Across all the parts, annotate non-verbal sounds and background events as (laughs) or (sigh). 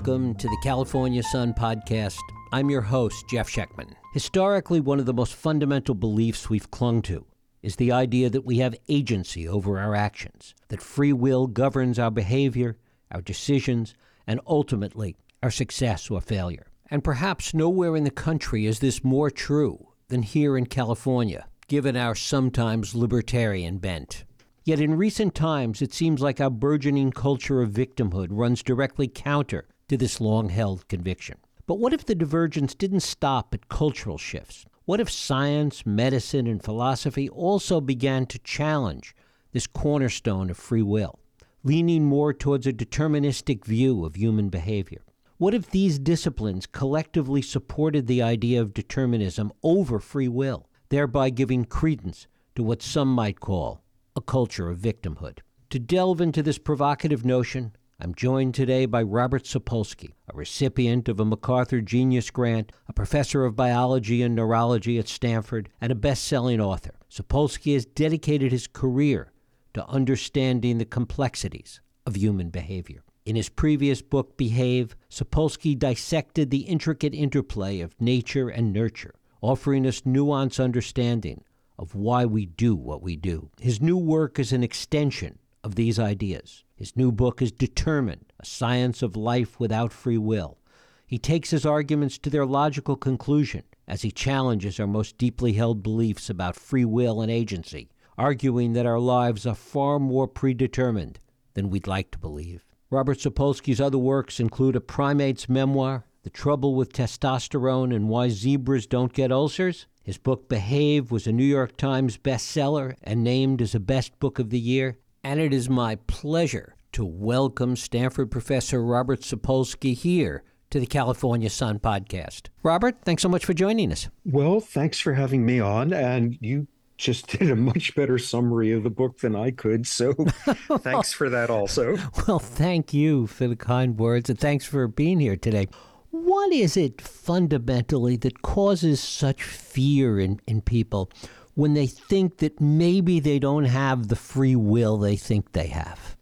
welcome to the California Sun podcast. I'm your host, Jeff Schechtman. Historically, one of the most fundamental beliefs we've clung to is the idea that we have agency over our actions, that free will governs our behavior, our decisions, and ultimately our success or failure. And perhaps nowhere in the country is this more true than here in California, given our sometimes libertarian bent. Yet in recent times, it seems like our burgeoning culture of victimhood runs directly counter to this long held conviction. But what if the divergence didn't stop at cultural shifts? What if science, medicine, and philosophy also began to challenge this cornerstone of free will, leaning more towards a deterministic view of human behavior? What if these disciplines collectively supported the idea of determinism over free will, thereby giving credence to what some might call a culture of victimhood. To delve into this provocative notion, I'm joined today by Robert Sapolsky, a recipient of a MacArthur Genius Grant, a professor of biology and neurology at Stanford, and a best selling author. Sapolsky has dedicated his career to understanding the complexities of human behavior. In his previous book, Behave, Sapolsky dissected the intricate interplay of nature and nurture, offering us nuanced understanding of why we do what we do. His new work is an extension of these ideas. His new book is Determined, a science of life without free will. He takes his arguments to their logical conclusion as he challenges our most deeply held beliefs about free will and agency, arguing that our lives are far more predetermined than we'd like to believe. Robert Sapolsky's other works include a primate's memoir, The Trouble with Testosterone and Why Zebras Don't Get Ulcers, his book Behave was a New York Times bestseller and named as a best book of the year. And it is my pleasure to welcome Stanford professor Robert Sapolsky here to the California Sun podcast. Robert, thanks so much for joining us. Well, thanks for having me on. And you just (laughs) did a much better summary of the book than I could. So (laughs) thanks for that also. Well, thank you for the kind words and thanks for being here today. What is it fundamentally that causes such fear in, in people when they think that maybe they don't have the free will they think they have?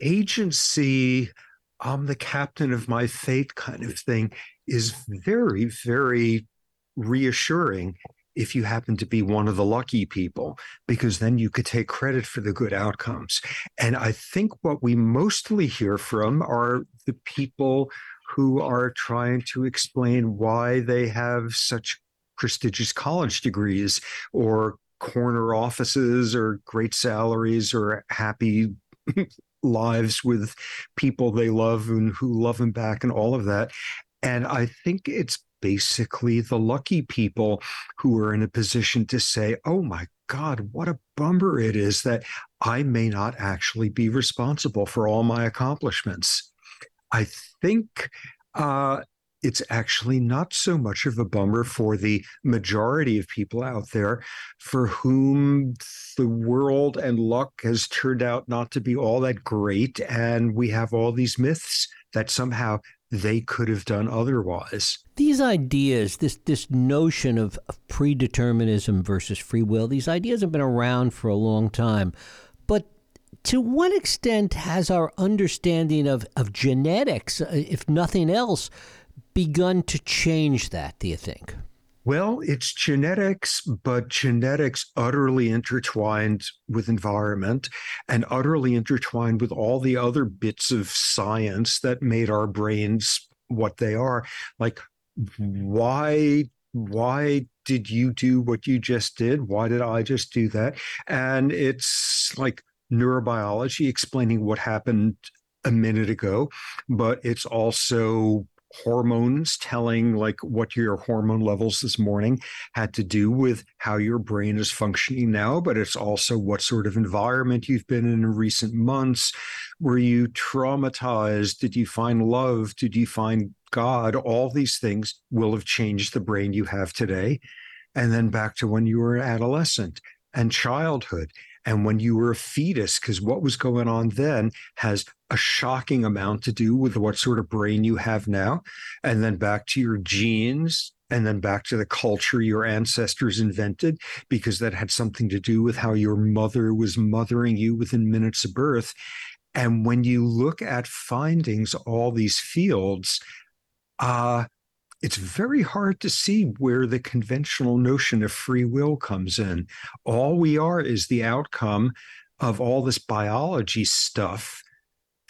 Agency, I'm the captain of my fate kind of thing is very, very reassuring if you happen to be one of the lucky people, because then you could take credit for the good outcomes. And I think what we mostly hear from are the people who are trying to explain why they have such prestigious college degrees or corner offices or great salaries or happy (laughs) lives with people they love and who love them back and all of that. And I think it's basically the lucky people who are in a position to say, oh my God, what a bummer it is that I may not actually be responsible for all my accomplishments. I think uh, it's actually not so much of a bummer for the majority of people out there for whom the world and luck has turned out not to be all that great. And we have all these myths that somehow they could have done otherwise. These ideas, this this notion of, of predeterminism versus free will, these ideas have been around for a long time. But to what extent has our understanding of, of genetics, uh, if nothing else, begun to change that, do you think? Well, it's genetics, but genetics utterly intertwined with environment and utterly intertwined with all the other bits of science that made our brains what they are. Like, why why did you do what you just did? Why did I just do that? And it's like neurobiology explaining what happened a minute ago, but it's also hormones telling like what your hormone levels this morning had to do with how your brain is functioning now but it's also what sort of environment you've been in in recent months. Were you traumatized? Did you find love? Did you find god? All these things will have changed the brain you have today. And then back to when you were an adolescent and childhood and when you were a fetus, because what was going on then has a shocking amount to do with what sort of brain you have now. And then back to your genes, and then back to the culture your ancestors invented, because that had something to do with how your mother was mothering you within minutes of birth. And when you look at findings, all these fields, uh, it's very hard to see where the conventional notion of free will comes in. All we are is the outcome of all this biology stuff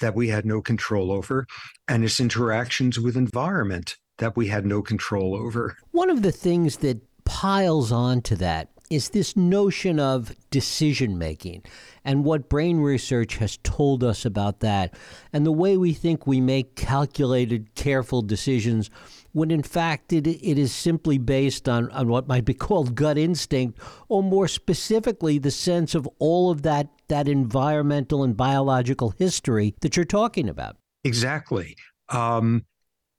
that we had no control over and its interactions with environment that we had no control over. One of the things that piles on to that is this notion of decision making and what brain research has told us about that and the way we think we make calculated, careful decisions when in fact it, it is simply based on, on what might be called gut instinct, or more specifically, the sense of all of that, that environmental and biological history that you're talking about. Exactly. Um,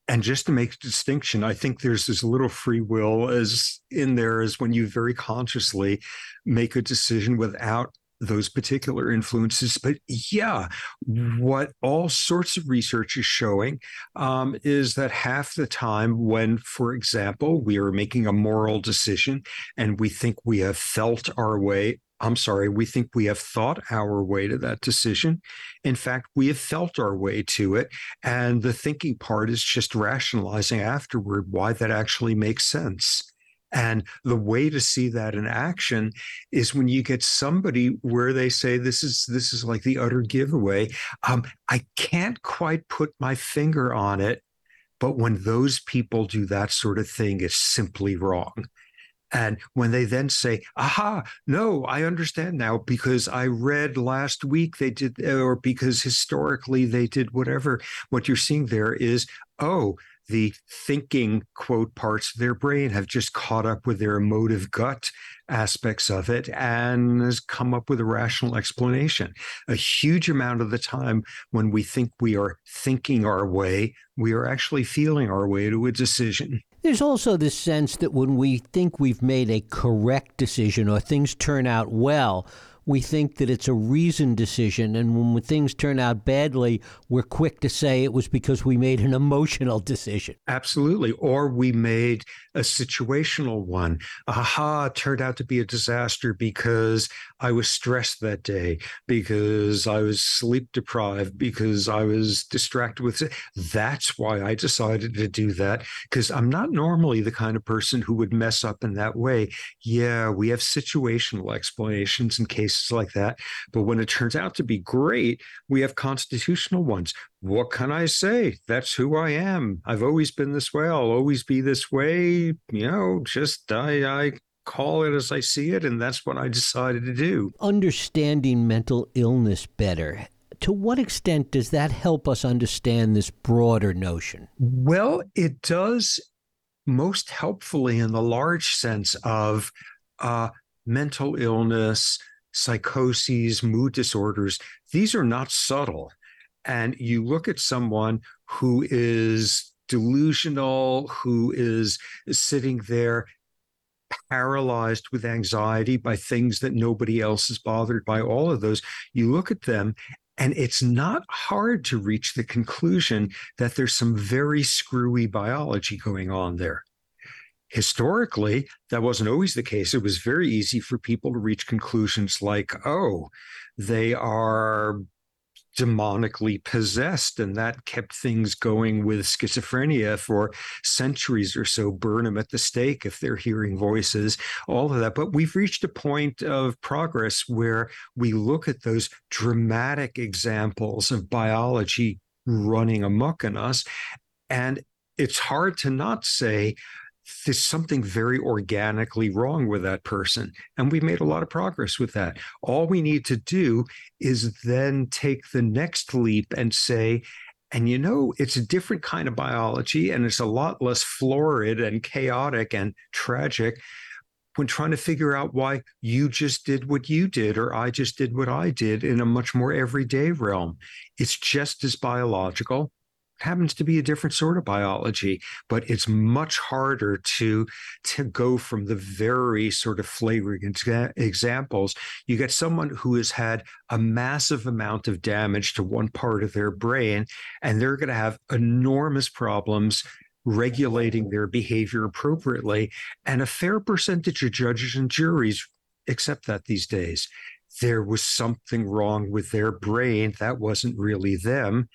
and just to make distinction, I think there's as little free will as in there as when you very consciously make a decision without those particular influences. But yeah, what all sorts of research is showing um, is that half the time, when, for example, we are making a moral decision and we think we have felt our way I'm sorry, we think we have thought our way to that decision. In fact, we have felt our way to it. And the thinking part is just rationalizing afterward why that actually makes sense. And the way to see that in action is when you get somebody where they say, "This is this is like the utter giveaway." Um, I can't quite put my finger on it, but when those people do that sort of thing, it's simply wrong. And when they then say, aha, no, I understand now because I read last week they did, or because historically they did whatever, what you're seeing there is, oh, the thinking quote parts of their brain have just caught up with their emotive gut aspects of it and has come up with a rational explanation. A huge amount of the time, when we think we are thinking our way, we are actually feeling our way to a decision. There's also this sense that when we think we've made a correct decision or things turn out well, we think that it's a reasoned decision. And when things turn out badly, we're quick to say it was because we made an emotional decision. Absolutely. Or we made a situational one. Aha, turned out to be a disaster because I was stressed that day, because I was sleep deprived, because I was distracted with it. That's why I decided to do that, because I'm not normally the kind of person who would mess up in that way. Yeah, we have situational explanations in cases cases like that. But when it turns out to be great, we have constitutional ones. What can I say? That's who I am. I've always been this way. I'll always be this way. You know, just I, I call it as I see it, and that's what I decided to do. Understanding mental illness better. To what extent does that help us understand this broader notion? Well, it does most helpfully in the large sense of uh, mental illness, psychoses, mood disorders, these are not subtle. And you look at someone who is delusional, who is, sitting there paralyzed with anxiety by things that nobody else is bothered by, all of those, you look at them and it's not hard to reach the conclusion that there's some very screwy biology going on there historically, that wasn't always the case. It was very easy for people to reach conclusions like, oh, they are demonically possessed, and that kept things going with schizophrenia for centuries or so. Burn them at the stake if they're hearing voices, all of that. But we've reached a point of progress where we look at those dramatic examples of biology running amok in us, and it's hard to not say, there's something very organically wrong with that person. And we've made a lot of progress with that. All we need to do is then take the next leap and say, and you know, it's a different kind of biology and it's a lot less florid and chaotic and tragic when trying to figure out why you just did what you did or I just did what I did in a much more everyday realm. It's just as biological happens to be a different sort of biology, but it's much harder to to go from the very sort of flagrant examples. You get someone who has had a massive amount of damage to one part of their brain, and they're going to have enormous problems regulating their behavior appropriately. And a fair percentage of judges and juries accept that these days there was something wrong with their brain. That wasn't really them.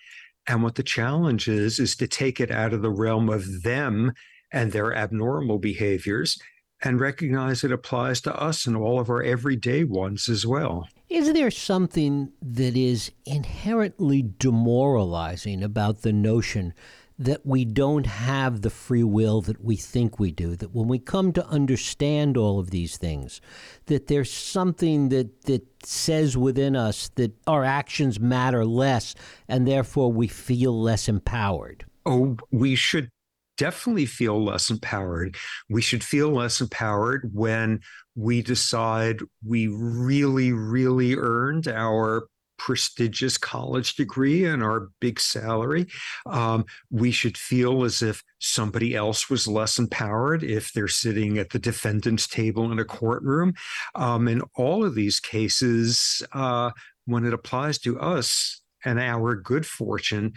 And what the challenge is, is to take it out of the realm of them and their abnormal behaviors and recognize it applies to us and all of our everyday ones as well. Is there something that is inherently demoralizing about the notion that we don't have the free will that we think we do that when we come to understand all of these things that there's something that that says within us that our actions matter less and therefore we feel less empowered. Oh we should definitely feel less empowered. We should feel less empowered when we decide we really really earned our prestigious college degree and our big salary. Um, we should feel as if somebody else was less empowered if they're sitting at the defendant's table in a courtroom. Um, in all of these cases, uh, when it applies to us and our good fortune,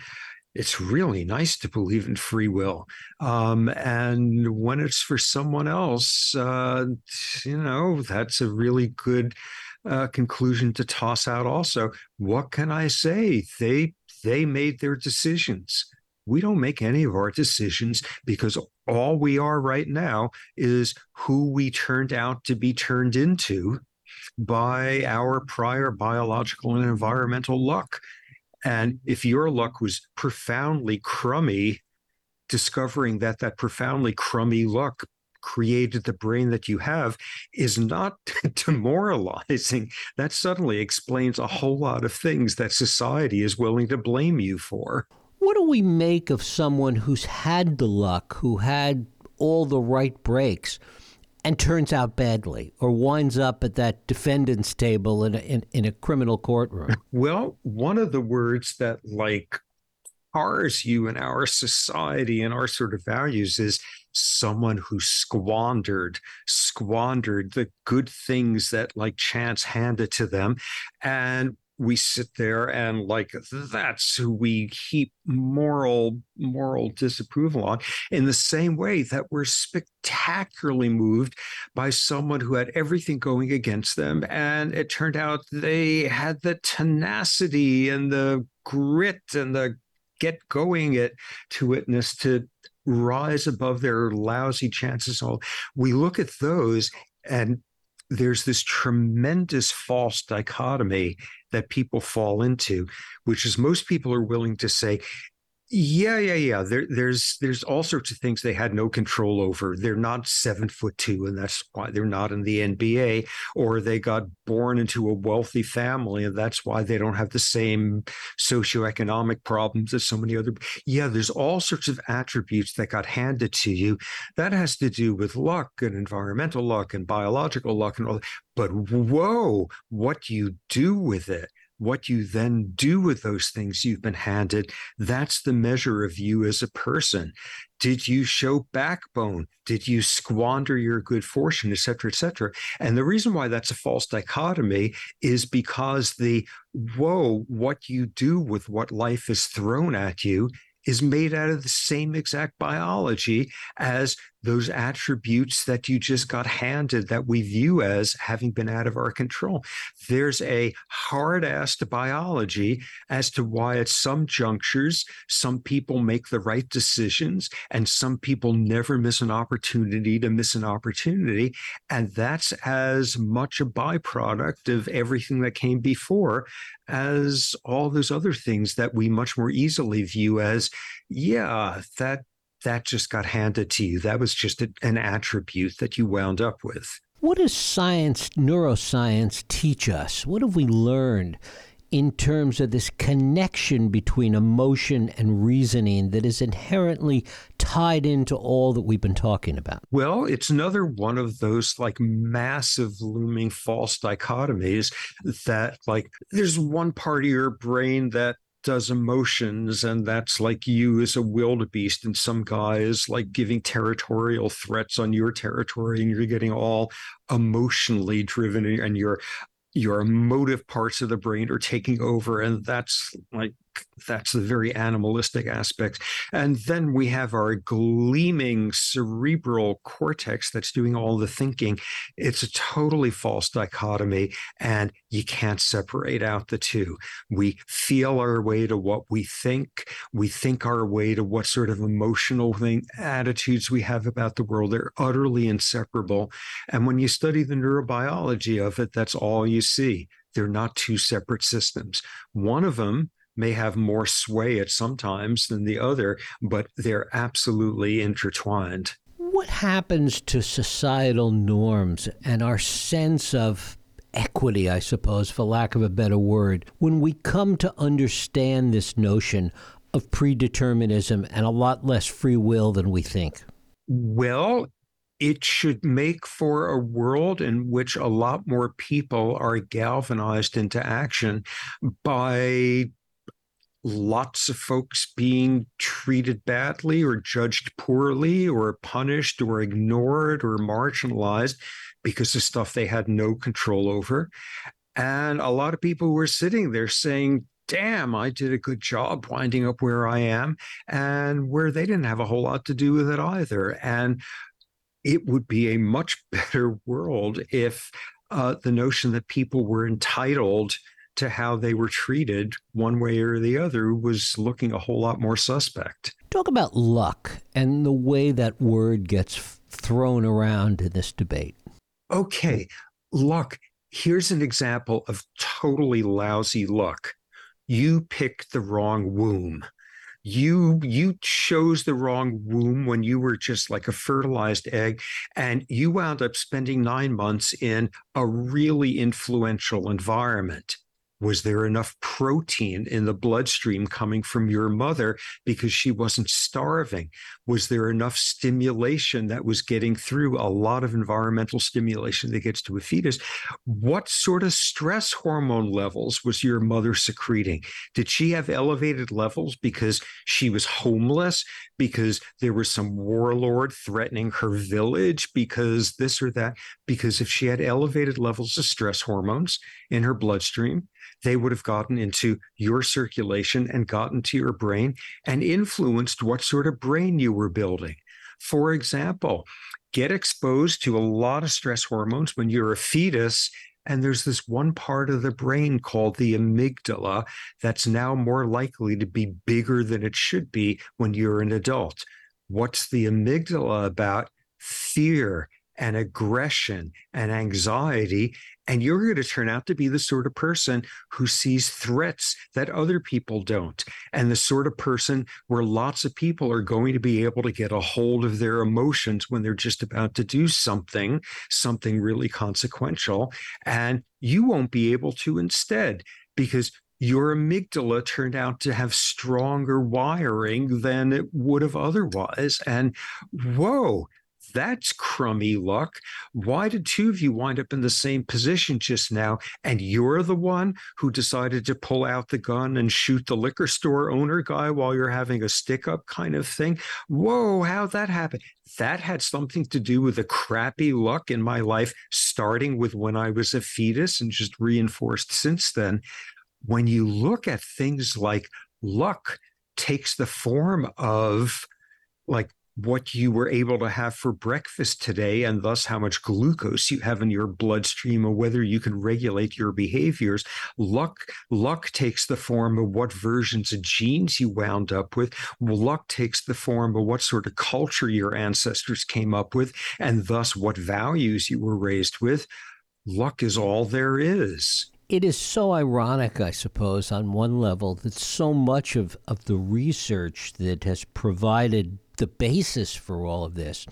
it's really nice to believe in free will. Um, and when it's for someone else, uh, you know, that's a really good uh, conclusion to toss out also. What can I say? They they made their decisions. We don't make any of our decisions because all we are right now is who we turned out to be turned into by our prior biological and environmental luck. And if your luck was profoundly crummy, discovering that that profoundly crummy luck created the brain that you have is not (laughs) demoralizing. That suddenly explains a whole lot of things that society is willing to blame you for. What do we make of someone who's had the luck, who had all the right breaks, and turns out badly or winds up at that defendant's table in a, in, in a criminal courtroom? (laughs) Well, one of the words that like cars you in our society and our sort of values is someone who squandered squandered the good things that like chance handed to them and we sit there and like that's who we heap moral moral disapproval on in the same way that we're spectacularly moved by someone who had everything going against them and it turned out they had the tenacity and the grit and the get going it to witness to rise above their lousy chances. All we look at those and there's this tremendous false dichotomy that people fall into, which is most people are willing to say, yeah, yeah, yeah. There, there's there's all sorts of things they had no control over. They're not seven foot two, and that's why they're not in the NBA. Or they got born into a wealthy family, and that's why they don't have the same socioeconomic problems as so many other. Yeah, there's all sorts of attributes that got handed to you. That has to do with luck and environmental luck and biological luck and all. But whoa, what you do with it what you then do with those things you've been handed, that's the measure of you as a person. Did you show backbone? Did you squander your good fortune, et cetera, et cetera? And the reason why that's a false dichotomy is because the whoa, what you do with what life is thrown at you is made out of the same exact biology as those attributes that you just got handed that we view as having been out of our control. There's a hard ass to biology as to why at some junctures, some people make the right decisions and some people never miss an opportunity to miss an opportunity. And that's as much a byproduct of everything that came before as all those other things that we much more easily view as, yeah, that that just got handed to you. That was just a, an attribute that you wound up with. What does science, neuroscience, teach us? What have we learned in terms of this connection between emotion and reasoning that is inherently tied into all that we've been talking about? Well, it's another one of those like massive looming false dichotomies that like there's one part of your brain that does emotions and that's like you as a wildebeest and some guy is like giving territorial threats on your territory and you're getting all emotionally driven and your your emotive parts of the brain are taking over and that's like That's the very animalistic aspect. And then we have our gleaming cerebral cortex that's doing all the thinking. It's a totally false dichotomy, and you can't separate out the two. We feel our way to what we think, we think our way to what sort of emotional thing, attitudes we have about the world. They're utterly inseparable. And when you study the neurobiology of it, that's all you see. They're not two separate systems. One of them may have more sway at sometimes than the other, but they're absolutely intertwined. What happens to societal norms and our sense of equity, I suppose, for lack of a better word, when we come to understand this notion of predeterminism and a lot less free will than we think? Well, it should make for a world in which a lot more people are galvanized into action by lots of folks being treated badly or judged poorly or punished or ignored or marginalized because of stuff they had no control over. And a lot of people were sitting there saying, damn, I did a good job winding up where I am, and where they didn't have a whole lot to do with it either. And it would be a much (laughs) better world if uh, the notion that people were entitled to how they were treated one way or the other was looking a whole lot more suspect. Talk about luck and the way that word gets thrown around in this debate. Okay, luck. Here's an example of totally lousy luck. You picked the wrong womb you you chose the wrong womb when you were just like a fertilized egg and you wound up spending 9 months in a really influential environment was there enough protein in the bloodstream coming from your mother because she wasn't starving? Was there enough stimulation that was getting through a lot of environmental stimulation that gets to a fetus? What sort of stress hormone levels was your mother secreting? Did she have elevated levels because she was homeless? Because there was some warlord threatening her village? Because this or that? Because if she had elevated levels of stress hormones in her bloodstream, they would have gotten into your circulation and gotten to your brain and influenced what sort of brain you were building. For example, get exposed to a lot of stress hormones when you're a fetus and there's this one part of the brain called the amygdala that's now more likely to be bigger than it should be when you're an adult. What's the amygdala about? Fear and aggression and anxiety. And you're going to turn out to be the sort of person who sees threats that other people don't, and the sort of person where lots of people are going to be able to get a hold of their emotions when they're just about to do something, something really consequential. And you won't be able to instead because your amygdala turned out to have stronger wiring than it would have otherwise. And whoa, that's crummy luck. Why did two of you wind up in the same position just now? And you're the one who decided to pull out the gun and shoot the liquor store owner guy while you're having a stick up kind of thing. Whoa, how'd that happen? That had something to do with the crappy luck in my life, starting with when I was a fetus and just reinforced since then. When you look at things like luck, takes the form of like what you were able to have for breakfast today and thus how much glucose you have in your bloodstream or whether you can regulate your behaviors. Luck luck takes the form of what versions of genes you wound up with. Luck takes the form of what sort of culture your ancestors came up with and thus what values you were raised with. Luck is all there is it is so ironic, I suppose, on one level, that so much of, of the research that has provided the basis for all of this.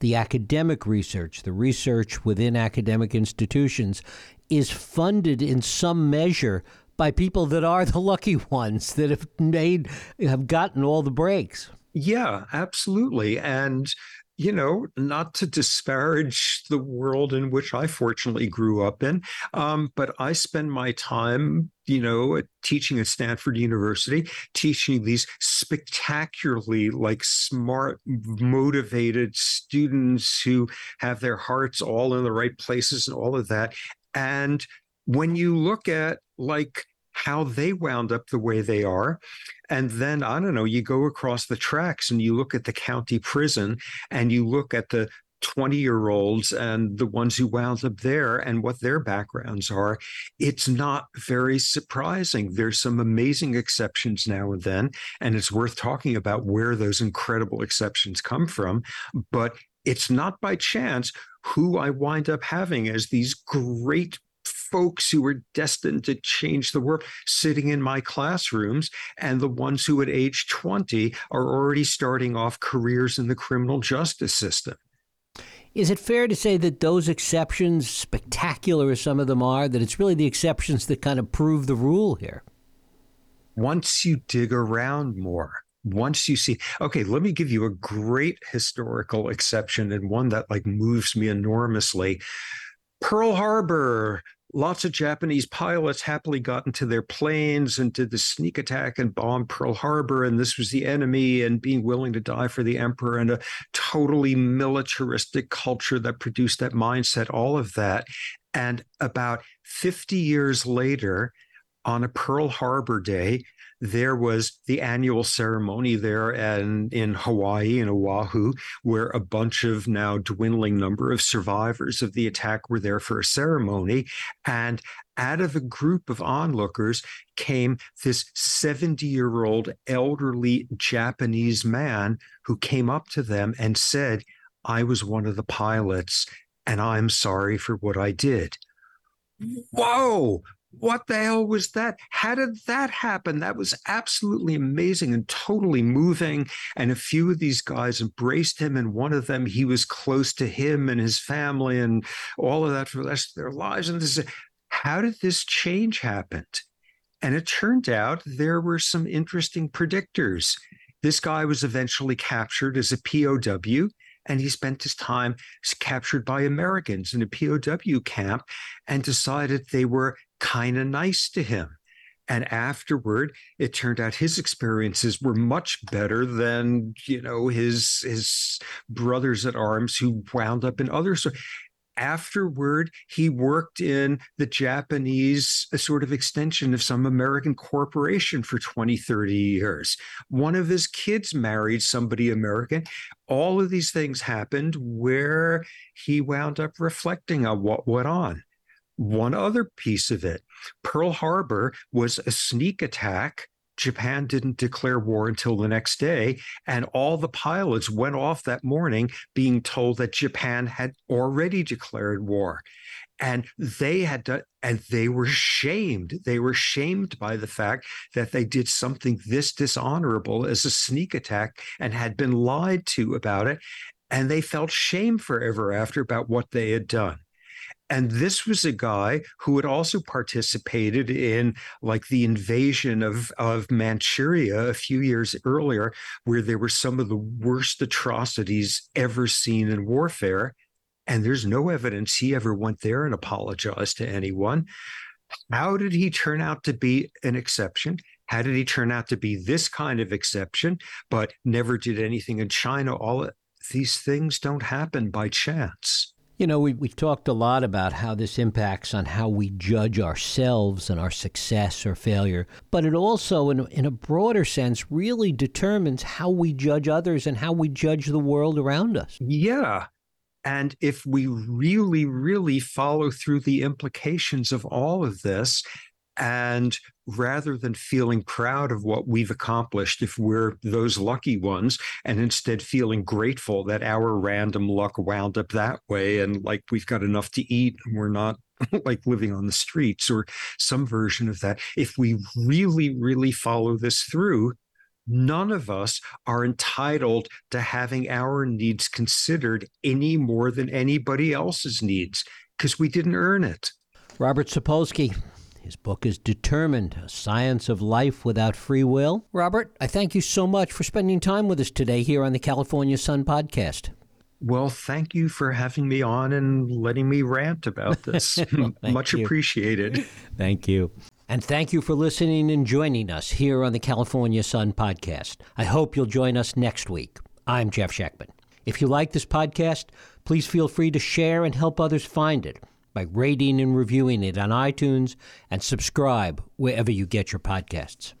The academic research, the research within academic institutions, is funded in some measure by people that are the lucky (laughs) ones that have made have gotten all the breaks. Yeah, absolutely. And you know, not to disparage the world in which I fortunately grew up in, um, but I spend my time, you know, teaching at Stanford University, teaching these spectacularly like smart, motivated students who have their hearts all in the right places and all of that. And when you look at like how they wound up the way they are. And then, I don't know, you go across the tracks and you look at the county prison and you look at the 20 year olds and the ones who wound up there and what their backgrounds are, it's not very surprising. There's some amazing exceptions now and then, and it's worth talking about where those incredible exceptions come from. But it's not by chance who I wind up having as these great folks who were destined to change the world sitting in my classrooms, and the ones who at age 20 are already starting off careers in the criminal justice system. Is it fair to say that those exceptions, spectacular as some of them are, that it's really the exceptions that kind of prove the rule here? Once you dig around more, once you see, okay, let me give you a great historical exception and one that like moves me enormously. Pearl Harbor, lots of Japanese pilots happily got into their planes and did the sneak attack and bomb Pearl Harbor. And this was the enemy and being willing to die for the emperor and a totally militaristic culture that produced that mindset, all of that. And about 50 years later, on a Pearl Harbor Day, there was the annual ceremony there and in Hawaii in Oahu, where a bunch of now dwindling number of survivors of the attack were there for a ceremony. And out of a group of onlookers came this 70 year old elderly Japanese man who came up to them and said, I was one of the pilots and I'm sorry for what I did. Mm-hmm. Whoa, what the hell was that? How did that happen? That was absolutely amazing and totally moving. And a few of these guys embraced him, and one of them, he was close to him and his family and all of that for the rest of their lives. And this, how did this change happen? And it turned out there were some interesting predictors. This guy was eventually captured as a POW and he spent his time captured by Americans in a POW camp and decided they were kind of nice to him. And afterward, it turned out his experiences were much better than you know his his brothers at arms who wound up in other. So afterward, he worked in the Japanese a sort of extension of some American corporation for 20, 30 years. One of his kids married somebody American. All of these things happened where he wound up reflecting on what went on one other piece of it Pearl Harbor was a sneak attack. Japan didn't declare war until the next day. And all the pilots went off that morning being told that Japan had already declared war. And they had to, and they were shamed. They were shamed by the fact that they did something this dishonorable as a sneak attack and had been lied to about it. And they felt shame forever after about what they had done. And this was a guy who had also participated in like the invasion of, of Manchuria a few years earlier, where there were some of the worst atrocities ever seen in warfare. And there's no evidence he ever went there and apologized to anyone. How did he turn out to be an exception? How did he turn out to be this kind of exception, but never did anything in China? All these things don't happen by chance. You know, we, we talked a lot about how this impacts on how we judge ourselves and our success or failure, but it also, in in a broader sense, really determines how we judge others and how we judge the world around us. Yeah. And if we really, really follow through the implications of all of this and rather than feeling proud of what we've accomplished, if we're those lucky ones, and instead feeling grateful that our random luck wound up that way and like we've got enough to eat and we're not (laughs) like living on the streets or some version of that, if we really, really follow this through, none of us are entitled to having our needs considered any more than anybody else's needs because we didn't earn it. Robert Sapolsky, his book is Determined A Science of Life Without Free Will. Robert, I thank you so much for spending time with us today here on the California Sun podcast. Well, thank you for having me on and letting me rant about (laughs) this. well, Much you. appreciated. Thank you. And thank you for listening and joining us here on the California Sun podcast. I hope you'll join us next week. I'm Jeff Schechtman. If you like this podcast, please feel free to share and help others find it. By rating and reviewing it on iTunes and subscribe wherever you get your podcasts.